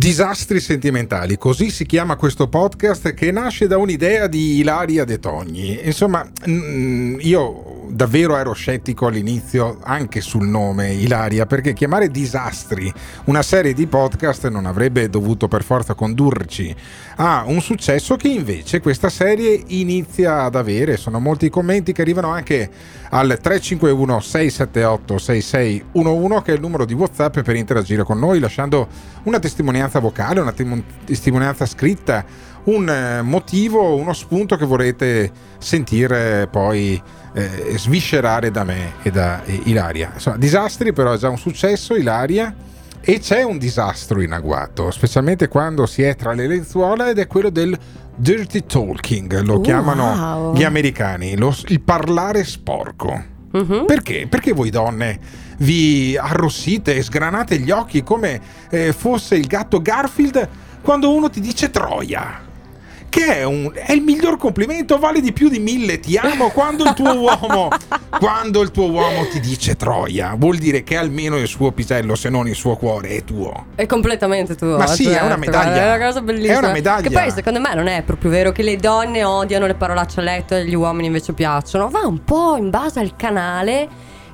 Disastri sentimentali, così si chiama questo podcast che nasce da un'idea di Ilaria De Togni. Insomma, mm, io davvero ero scettico all'inizio anche sul nome Ilaria, perché chiamare Disastri una serie di podcast non avrebbe dovuto per forza condurci a un successo che invece questa serie inizia ad avere. Sono molti i commenti che arrivano anche al 351 678 6611 che è il numero di WhatsApp per interagire con noi lasciando una testimonianza vocale, una testimonianza scritta, un eh, motivo, uno spunto che vorrete sentire poi eh, sviscerare da me e da eh, Ilaria. Insomma, disastri però è già un successo, Ilaria. E c'è un disastro in agguato, specialmente quando si è tra le lenzuola ed è quello del dirty talking, lo uh, chiamano wow. gli americani, lo, il parlare sporco. Uh-huh. Perché? Perché voi donne vi arrossite e sgranate gli occhi come eh, fosse il gatto Garfield quando uno ti dice Troia? Che è, un, è, il miglior complimento, vale di più di mille ti amo quando il tuo uomo quando il tuo uomo ti dice troia, vuol dire che almeno il suo pisello, se non il suo cuore, è tuo. È completamente tuo. Ma sì, certo, è una medaglia. È una cosa bellissima. È una medaglia. Che poi secondo me non è proprio vero che le donne odiano le parolacce a letto e gli uomini invece piacciono. Va un po' in base al canale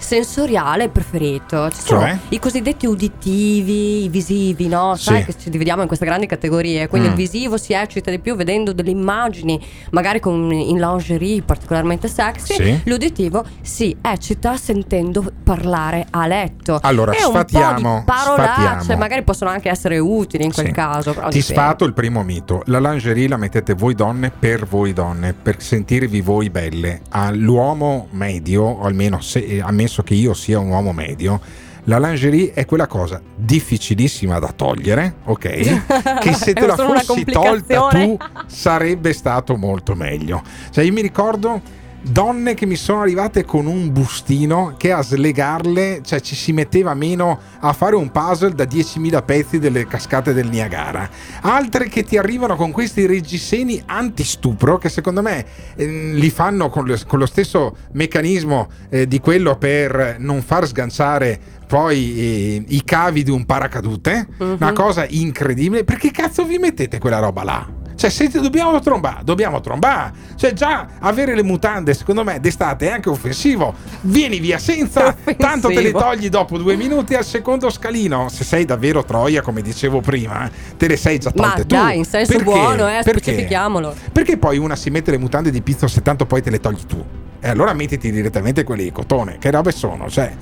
sensoriale preferito. Ci sono cioè? i cosiddetti uditivi, i visivi, no? Sai sì. che ci dividiamo in queste grandi categorie. Quindi mm. il visivo si eccita di più vedendo delle immagini, magari con, in lingerie particolarmente sexy. Sì. L'uditivo si eccita sentendo parlare a letto. Allora, e sfatiamo. Parolacce, magari possono anche essere utili in quel sì. caso. Ti dipende. sfato il primo mito. La lingerie la mettete voi donne per voi donne, per sentirvi voi belle. All'uomo medio, o almeno se, a me ammesso che io sia un uomo medio, la lingerie è quella cosa difficilissima da togliere, ok? Che se te la fossi tolta tu sarebbe stato molto meglio. Cioè io mi ricordo donne che mi sono arrivate con un bustino che a slegarle, cioè ci si metteva meno a fare un puzzle da 10.000 pezzi delle cascate del Niagara. Altre che ti arrivano con questi reggiseni antistupro che secondo me eh, li fanno con lo, con lo stesso meccanismo eh, di quello per non far sganciare poi eh, i cavi di un paracadute, uh-huh. una cosa incredibile. Perché cazzo vi mettete quella roba là? Cioè, se dobbiamo trombare, dobbiamo trombare. Cioè, già avere le mutande, secondo me, d'estate è anche offensivo. Vieni via senza, tanto te le togli dopo due minuti al secondo scalino. Se sei davvero troia, come dicevo prima, te le sei già tolte Ma tu. dai, in senso Perché? buono, eh, Perché? specifichiamolo. Perché poi una si mette le mutande di pizzo se tanto poi te le togli tu. E allora mettiti direttamente quelle di cotone. Che robe sono? Cioè,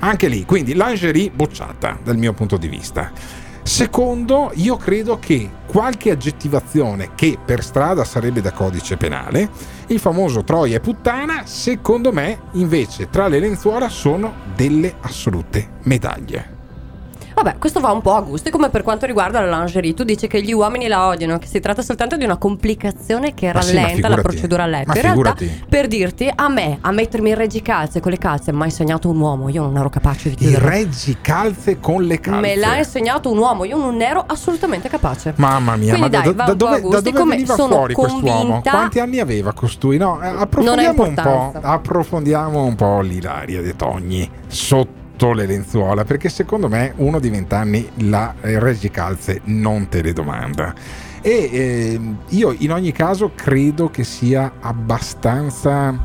anche lì, quindi lingerie bocciata dal mio punto di vista. Secondo, io credo che qualche aggettivazione che per strada sarebbe da codice penale, il famoso troia e puttana, secondo me invece tra le lenzuola sono delle assolute medaglie. Vabbè, questo va un po' a gusto. E come per quanto riguarda la lingerie, tu dici che gli uomini la odiano, che si tratta soltanto di una complicazione che rallenta sì, la procedura letto. Ma in realtà, per dirti, a me, a mettermi in reggicalze con le calze, mi ha insegnato un uomo. Io non ero capace di chiudere. Il reggicalze con le calze? Me l'ha insegnato un uomo. Io non ero assolutamente capace. Mamma mia, Quindi ma dai, da, da, dove, da dove veniva fuori quest'uomo? Quanti anni aveva costui? No, eh, approfondiamo un po'. Approfondiamo un po' l'Ilaria De Togni sotto sotto le lenzuola perché secondo me uno di vent'anni la Calze non te le domanda. E eh, io in ogni caso credo che sia abbastanza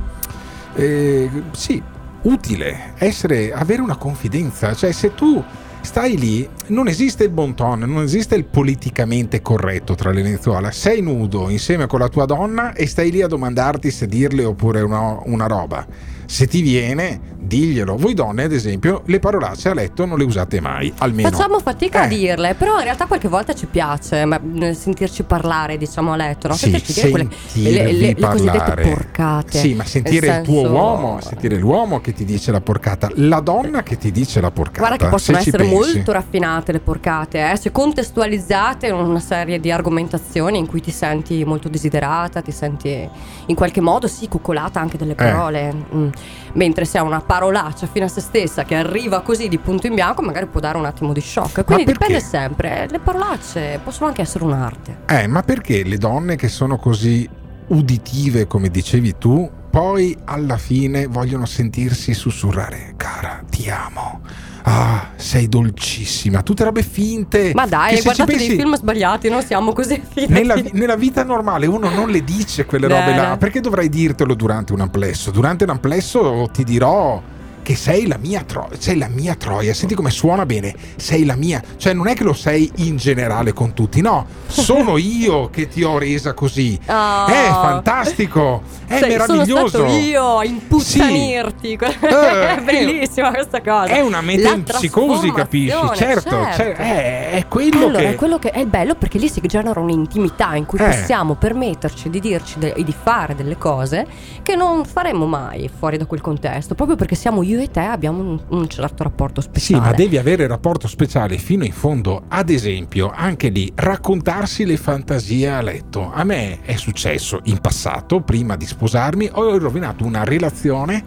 eh, sì, utile essere, avere una confidenza. Cioè se tu stai lì, non esiste il bon ton, non esiste il politicamente corretto tra le lenzuola. Sei nudo insieme con la tua donna e stai lì a domandarti se dirle oppure una, una roba. Se ti viene, diglielo. Voi donne, ad esempio, le parolacce a letto non le usate mai, almeno. Facciamo fatica eh. a dirle, però in realtà qualche volta ci piace ma, sentirci parlare, diciamo, a letto, no? Sì, sentirci dire quelle, le, le, le cosiddette porcate. Sì, ma sentire senso... il tuo uomo, sentire l'uomo che ti dice la porcata, la donna che ti dice la porcata. Guarda che possono essere molto raffinate le porcate, eh? se contestualizzate in una serie di argomentazioni in cui ti senti molto desiderata, ti senti in qualche modo, sì, coccolata anche delle eh. parole. Eh. Mm. Mentre se ha una parolaccia fino a se stessa che arriva così di punto in bianco, magari può dare un attimo di shock. Quindi dipende sempre. Le parolacce possono anche essere un'arte. Eh, ma perché le donne che sono così uditive, come dicevi tu, poi alla fine vogliono sentirsi sussurrare, cara, ti amo Ah, sei dolcissima. Tutte robe finte. Ma dai, guardate pensi... dei film sbagliati, non siamo così finti. Nella, nella, vita normale uno non le dice quelle robe là. Perché dovrei dirtelo durante un amplesso? Durante un amplesso ti dirò che sei la mia troia, sei la mia troia, senti come suona bene, sei la mia, cioè non è che lo sei in generale con tutti, no, sono io che ti ho resa così. Oh. È fantastico, è sei, meraviglioso. Sono stato io a imputtanirti. Sì. è eh, bellissima questa cosa. È una metempsicosi, capisci? Certo, certo. Cioè, è, è, quello allora, che è quello che è bello perché lì si genera un'intimità in cui eh. possiamo permetterci di dirci e di fare delle cose che non faremmo mai fuori da quel contesto, proprio perché siamo io io e te abbiamo un, un certo rapporto speciale. Sì, ma devi avere rapporto speciale fino in fondo. Ad esempio, anche lì, raccontarsi le fantasie a letto. A me è successo in passato, prima di sposarmi, ho rovinato una relazione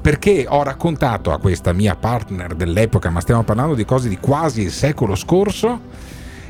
perché ho raccontato a questa mia partner dell'epoca, ma stiamo parlando di cose di quasi il secolo scorso,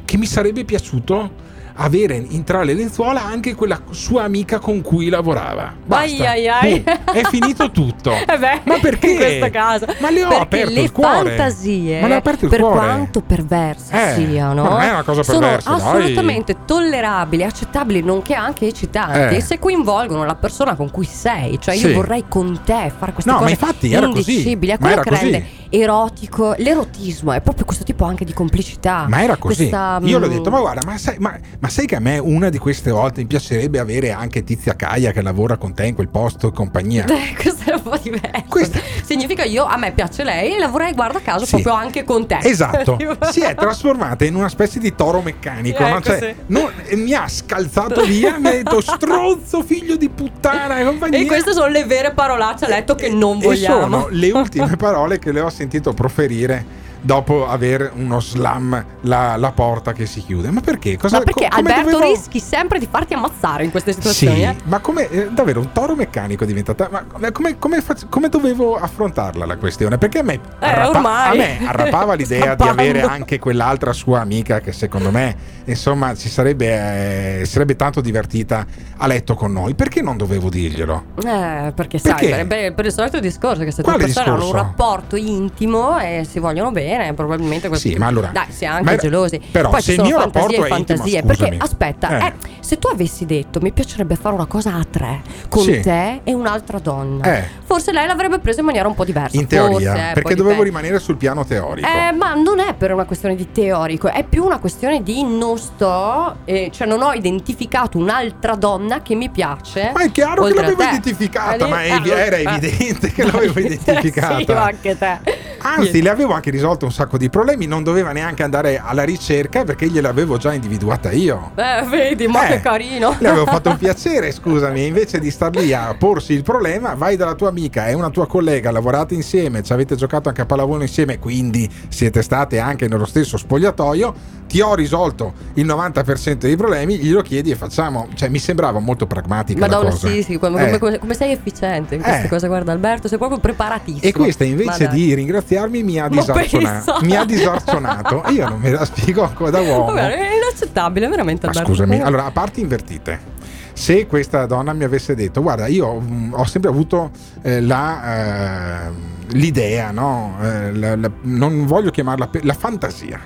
che mi sarebbe piaciuto avere in tra le lenzuola anche quella sua amica con cui lavorava. Basta. Ai, ai, ai. è finito tutto. Eh beh, ma perché? In questo caso. Ma le ho perché aperto le il cuore. fantasie, ma le ho aperto il per cuore. quanto perverse eh, siano, non è una cosa perversa, sono assolutamente tollerabili, accettabili, nonché anche eccitanti. Eh. Se coinvolgono la persona con cui sei, cioè sì. io vorrei con te fare queste no, cose ma infatti era. Così. È quello che rende erotico. L'erotismo è proprio questo tipo anche di complicità. Ma era così. Questa, Io l'ho detto, ma guarda, ma sai, ma, ma sai, che a me una di queste volte mi piacerebbe avere anche Tizia Caia che lavora con te in quel posto e compagnia. Eh, questo è un po' diverso. Questa... Significa io, a me piace lei e lavorerei, guarda caso, sì. proprio anche con te. Esatto. si è trasformata in una specie di toro meccanico. Ecco, no? cioè, sì. non, mi ha scalzato via, mi ha detto stronzo, figlio di puttana e compagnia. E queste sono le vere parolacce a letto che non vogliamo. E sono le ultime parole che le ho sentito proferire dopo aver uno slam la, la, porta che si chiude. Ma perché? Cosa, ma perché co- Alberto dovevo... rischi sempre di farti ammazzare in queste situazioni? Sì, eh? ma come eh, davvero un toro meccanico è diventata. Ma come, come, faccio, come, dovevo affrontarla la questione? Perché a me, eh, arrapa- a me arrapava l'idea di avere anche quell'altra sua amica che secondo me, insomma, si sarebbe, eh, sarebbe tanto divertita a letto con noi. Perché non dovevo dirglielo? Eh, perché, perché? sai, per, per, il solito discorso che se due persone hanno un rapporto intimo e si vogliono bene bene, probabilmente questo. Sì, ma allora. Dai, si è anche gelosi. Però Poi se il mio rapporto e fantasie. Intimo, perché aspetta, eh. Eh, se tu avessi detto mi piacerebbe fare una cosa a tre con sì. te e un'altra donna, eh. forse lei l'avrebbe presa in maniera un po' diversa. In teoria, forse, perché poi dovevo dipende. rimanere sul piano teorico. Eh, ma non è per una questione di teorico, è più una questione di non sto, eh, cioè non ho identificato un'altra donna che mi piace. Ma è chiaro che l'avevo identificata, Eh, ma eh, era eh. evidente che l'avevo identificata. sì, ma anche te. Anzi, le avevo anche risolto un sacco di problemi, non doveva neanche andare alla ricerca perché gliel'avevo già individuata io. Eh, vedi, ma Eh, che carino. Le avevo fatto un piacere, scusami, invece di star lì a porsi il problema, vai dalla tua amica, è una tua collega, lavorate insieme, ci avete giocato anche a pallavolo insieme, quindi siete state anche nello stesso spogliatoio, ti ho risolto il 90% dei problemi, glielo chiedi e facciamo. Cioè, mi sembrava molto pragmatica Madonna, sì, sì, come, Eh. come- come sei efficiente in queste Eh. cose, guarda Alberto, sei proprio preparatissimo. E questa invece di ringraziarmi mi ha pensa. Mi ha disarcionato. Io non me la spiego ancora da uomo. Vabbè, è inaccettabile, veramente Ma Alberto. scusami, allora a parti invertite. Se questa donna mi avesse detto, guarda, io ho sempre avuto eh, la, eh, l'idea, no? Eh, la- la- non voglio chiamarla la fantasia.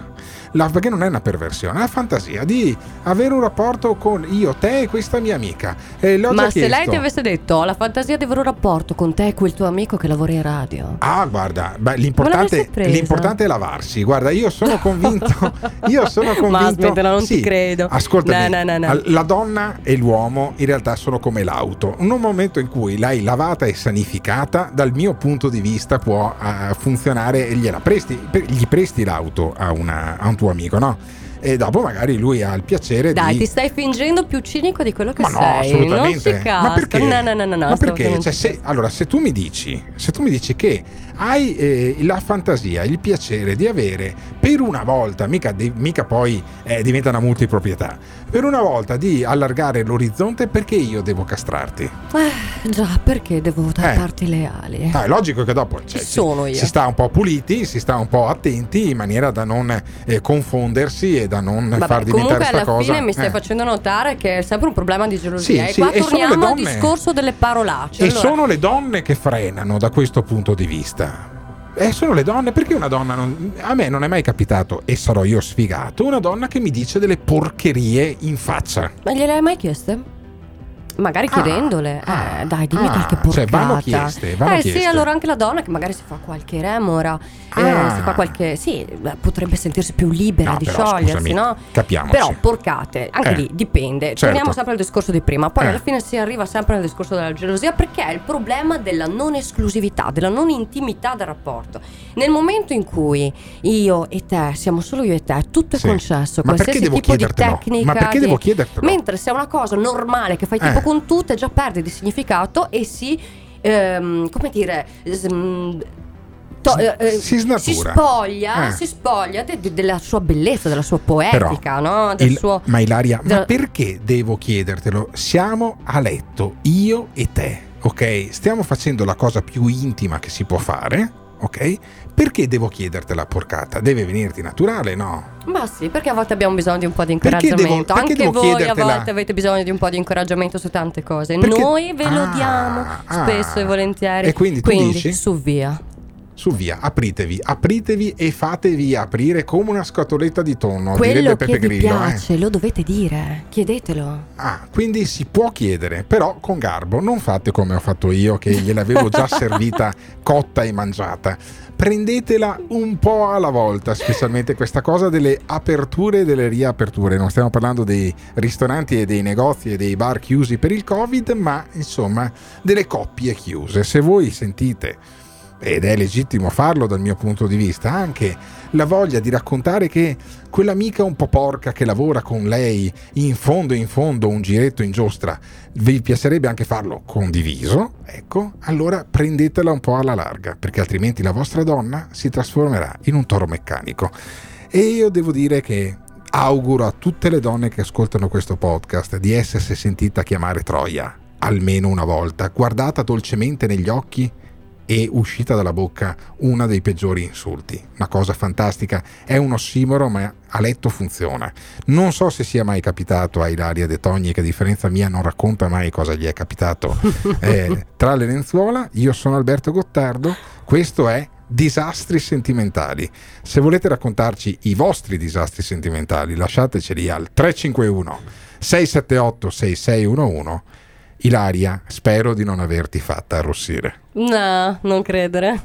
La- perché non è una perversione, è la fantasia di avere un rapporto con io, te e questa mia amica. E l'ho Ma se lei chiesto. ti avesse detto ho la fantasia di avere un rapporto con te e quel tuo amico che lavora in radio. Ah, guarda, beh, l'importante, l'importante è lavarsi. Guarda, io sono convinto. io sono convinto. Ma smettila, non ti Sì, credo. Ascoltami, No, no, no, la donna e l'uomo in realtà sono come l'auto. In un momento in cui l'hai lavata e sanificata, dal mio punto di vista può eh, funzionare e gliela presti, gli presti l'auto a, una- a un tuo amico, no? E dopo magari lui ha il piacere Dai, di ti stai fingendo più cinico di quello che ma no, sei. assolutamente. Non si casca. Ma perché? No, no, no, no, no, Ma perché? Cioè, se, allora, se tu mi dici, se tu mi dici che hai eh, la fantasia, il piacere di avere per una volta, mica, di- mica poi eh, diventa una multiproprietà, per una volta di allargare l'orizzonte, perché io devo castrarti? Eh, già, perché devo tapparti le ali? Ah, è logico che dopo cioè, si, si sta un po' puliti, si sta un po' attenti in maniera da non eh, confondersi e da non Vabbè, far diventare comunque sta alla cosa. fine mi stai eh. facendo notare che è sempre un problema di gelosia. Sì, e sì, qua e torniamo al donne- discorso delle parolacce. E Allora, sono le donne che frenano da questo punto di vista. Eh, sono le donne, perché una donna non, a me non è mai capitato, e sarò io sfigato, una donna che mi dice delle porcherie in faccia. Ma gliele hai mai chieste? Magari chiedendole, ah, eh, dai, dimmi ah, qualche porcata. Cioè, vanno chieste, vanno eh chieste. sì, allora anche la donna che magari si fa qualche remora, eh, ah. eh, si fa qualche, sì, potrebbe sentirsi più libera no, di però, sciogliersi, scusami, no? Capiamoci. Però porcate, anche eh. lì dipende. Certo. Torniamo sempre al discorso di prima, poi Eh. alla fine si arriva sempre al discorso della gelosia perché è il problema della non esclusività, della non intimità del rapporto. Nel momento in cui io e te siamo solo io e te, tutto è Sì. concesso, Ma qualsiasi tipo di tecnica. Ma perché devo chiedertelo? Mentre se è una cosa normale che fai tipo Eh. Con tutte, già perde di significato e si, ehm, come dire, s- mm, to- eh, eh, Si si spoglia, Eh. si spoglia de- de- della sua bellezza, della sua poetica, no? Del Il- suo... Ma Ilaria, ma della- perché devo chiedertelo? Siamo a letto, io e te, ok? Stiamo facendo la cosa più intima che si può fare, ok? Perché devo chiedertela porcata? Deve venirti naturale, no? Ma sì, perché a volte abbiamo bisogno di un po' di Perché devo- incoraggiamento. perché Anche devo voi a chiedertela? volte avete bisogno di un po' di incoraggiamento su tante cose. Perché- Noi ve lo Ah, diamo ah. spesso e volentieri. E quindi tu dici? su via. Su via, apritevi, apritevi e fatevi aprire come una scatoletta di tonno, Quello direbbe che Pepe vi Grillo. eh. piace lo dovete dire, chiedetelo. Ah, quindi si può chiedere, però con garbo, non fate come ho fatto io che gliel'avevo già servita cotta e mangiata. Prendetela un po' alla volta, specialmente questa cosa delle aperture e delle riaperture. Non stiamo parlando dei ristoranti e dei negozi e dei bar chiusi per il Covid, ma insomma delle coppie chiuse. Se voi sentite ed è legittimo farlo dal mio punto di vista, anche la voglia di raccontare che quell'amica un po' porca che lavora con lei in fondo in fondo un giretto in giostra, vi piacerebbe anche farlo condiviso, ecco, allora prendetela un po' alla larga, perché altrimenti la vostra donna si trasformerà in un toro meccanico. E io devo dire che auguro a tutte le donne che ascoltano questo podcast di essersi sentita chiamare Troia almeno una volta, guardata dolcemente negli occhi e uscita dalla bocca una dei peggiori insulti. Una cosa fantastica, è un ossimoro ma a letto funziona. Non so se sia mai capitato a Ilaria De Togni che a differenza mia non racconta mai cosa gli è capitato eh, tra le lenzuola. Io sono Alberto Gottardo, questo è Disastri sentimentali. Se volete raccontarci i vostri disastri sentimentali, lasciateceli al 351 678 6611. Ilaria, spero di non averti fatta arrossire. No, non credere.